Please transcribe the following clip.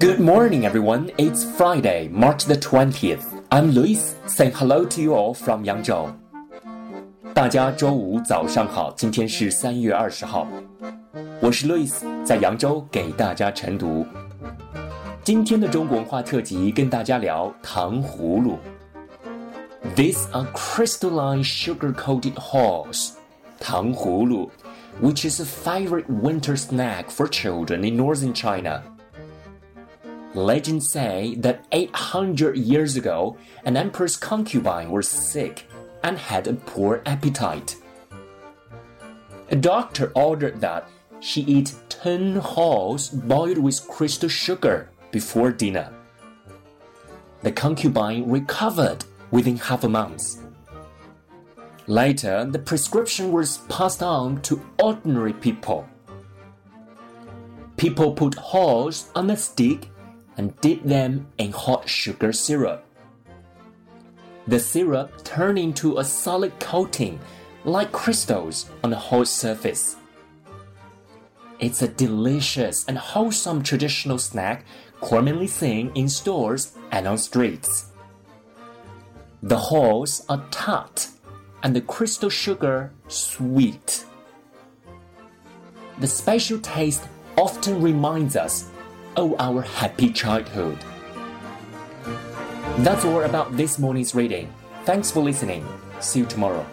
Good morning, everyone. It's Friday, March the 20th. I'm Lewis, saying hello to you all from Yangzhou. 大家周五早上好，今天是三月二十号，我是 Lewis，在扬州给大家晨读。今天的中国文化特辑跟大家聊糖葫芦。These are crystalline sugar-coated haws. 糖葫芦, which is a favorite winter snack for children in northern China. Legends say that 800 years ago, an emperor's concubine was sick and had a poor appetite. A doctor ordered that she eat 10 haws boiled with crystal sugar before dinner. The concubine recovered within half a month. Later, the prescription was passed on to ordinary people. People put haws on a stick and dip them in hot sugar syrup. The syrup turned into a solid coating like crystals on the hot surface. It's a delicious and wholesome traditional snack commonly seen in stores and on streets. The haws are tart and the crystal sugar sweet. The special taste often reminds us of our happy childhood. That's all about this morning's reading. Thanks for listening. See you tomorrow.